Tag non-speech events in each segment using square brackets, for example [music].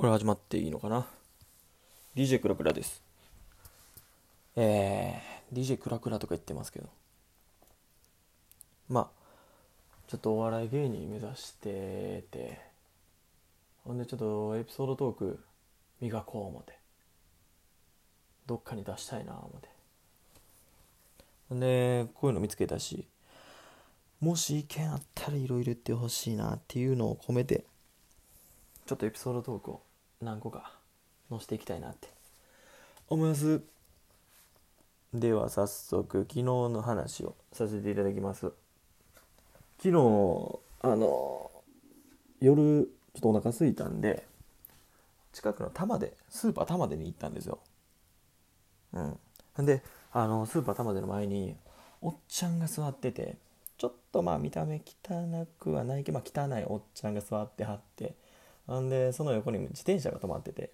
これ始まっていいのかな ?DJ クラクラです。えー、DJ クラクラとか言ってますけど。まあ、ちょっとお笑い芸人目指してて、ほんでちょっとエピソードトーク磨こう思て。どっかに出したいな思て。ほんで、こういうの見つけたし、もし意見あったらいろいろ言ってほしいなっていうのを込めて、ちょっとエピソードトークを何個か載せていきたいなって思います。では早速昨日の話をさせていただきます。昨日あの夜ちょっとお腹空いたんで近くの玉でスーパー玉でに行ったんですよ。うん。であのスーパー玉での前におっちゃんが座っててちょっとまあ見た目汚くはないけど、まあ、汚いおっちゃんが座ってはってんでその横に自転車が止まってて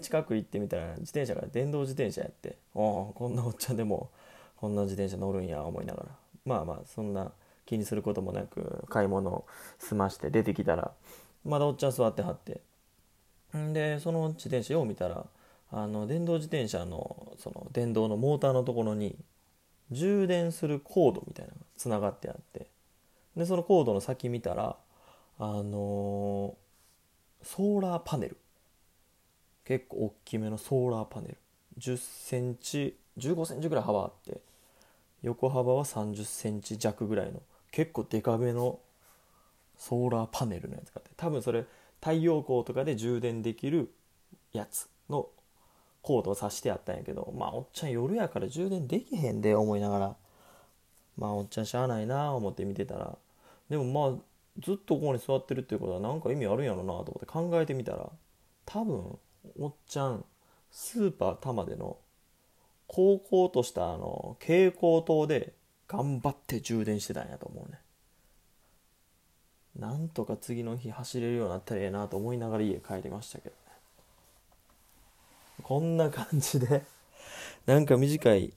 近く行ってみたら自転車が電動自転車やっておこんなおっちゃんでもこんな自転車乗るんや思いながら。まあまあそんな気にすることもなく買い物を済まして出てきたらまだおっちゃん座ってはって。んでその自転車を見たらあの電動自転車のその電動のモーターのところに充電するコードみたいなのがつながってあってでそのコードの先見たらあのソーラーパネル。結構大きめのソーラーパネル。10センチ15センチぐらい幅あって横幅は30センチ弱ぐらいの結構デカめのソーラーパネルのやつがあって多分それ太陽光とかで充電できるやつのコードを挿してあったんやけどまあおっちゃん夜やから充電できへんで思いながらまあおっちゃんしゃあないなあ思って見てたらでもまあずっとここに座ってるっていうことは何か意味あるんやろなと思って考えてみたら多分おっちゃんスーパー玉での高校としたあの蛍光灯で頑張って充電してたんやと思うね。なんとか次の日走れるようになったらええなと思いながら家帰りましたけどね。こんな感じで [laughs] なんか短い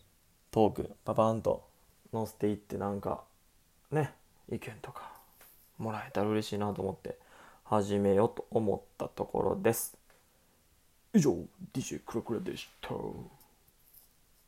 トークパパンと載せていってなんかね意見とか。もらえたら嬉しいなと思って始めようと思ったところです。以上、DJ クラクラでした。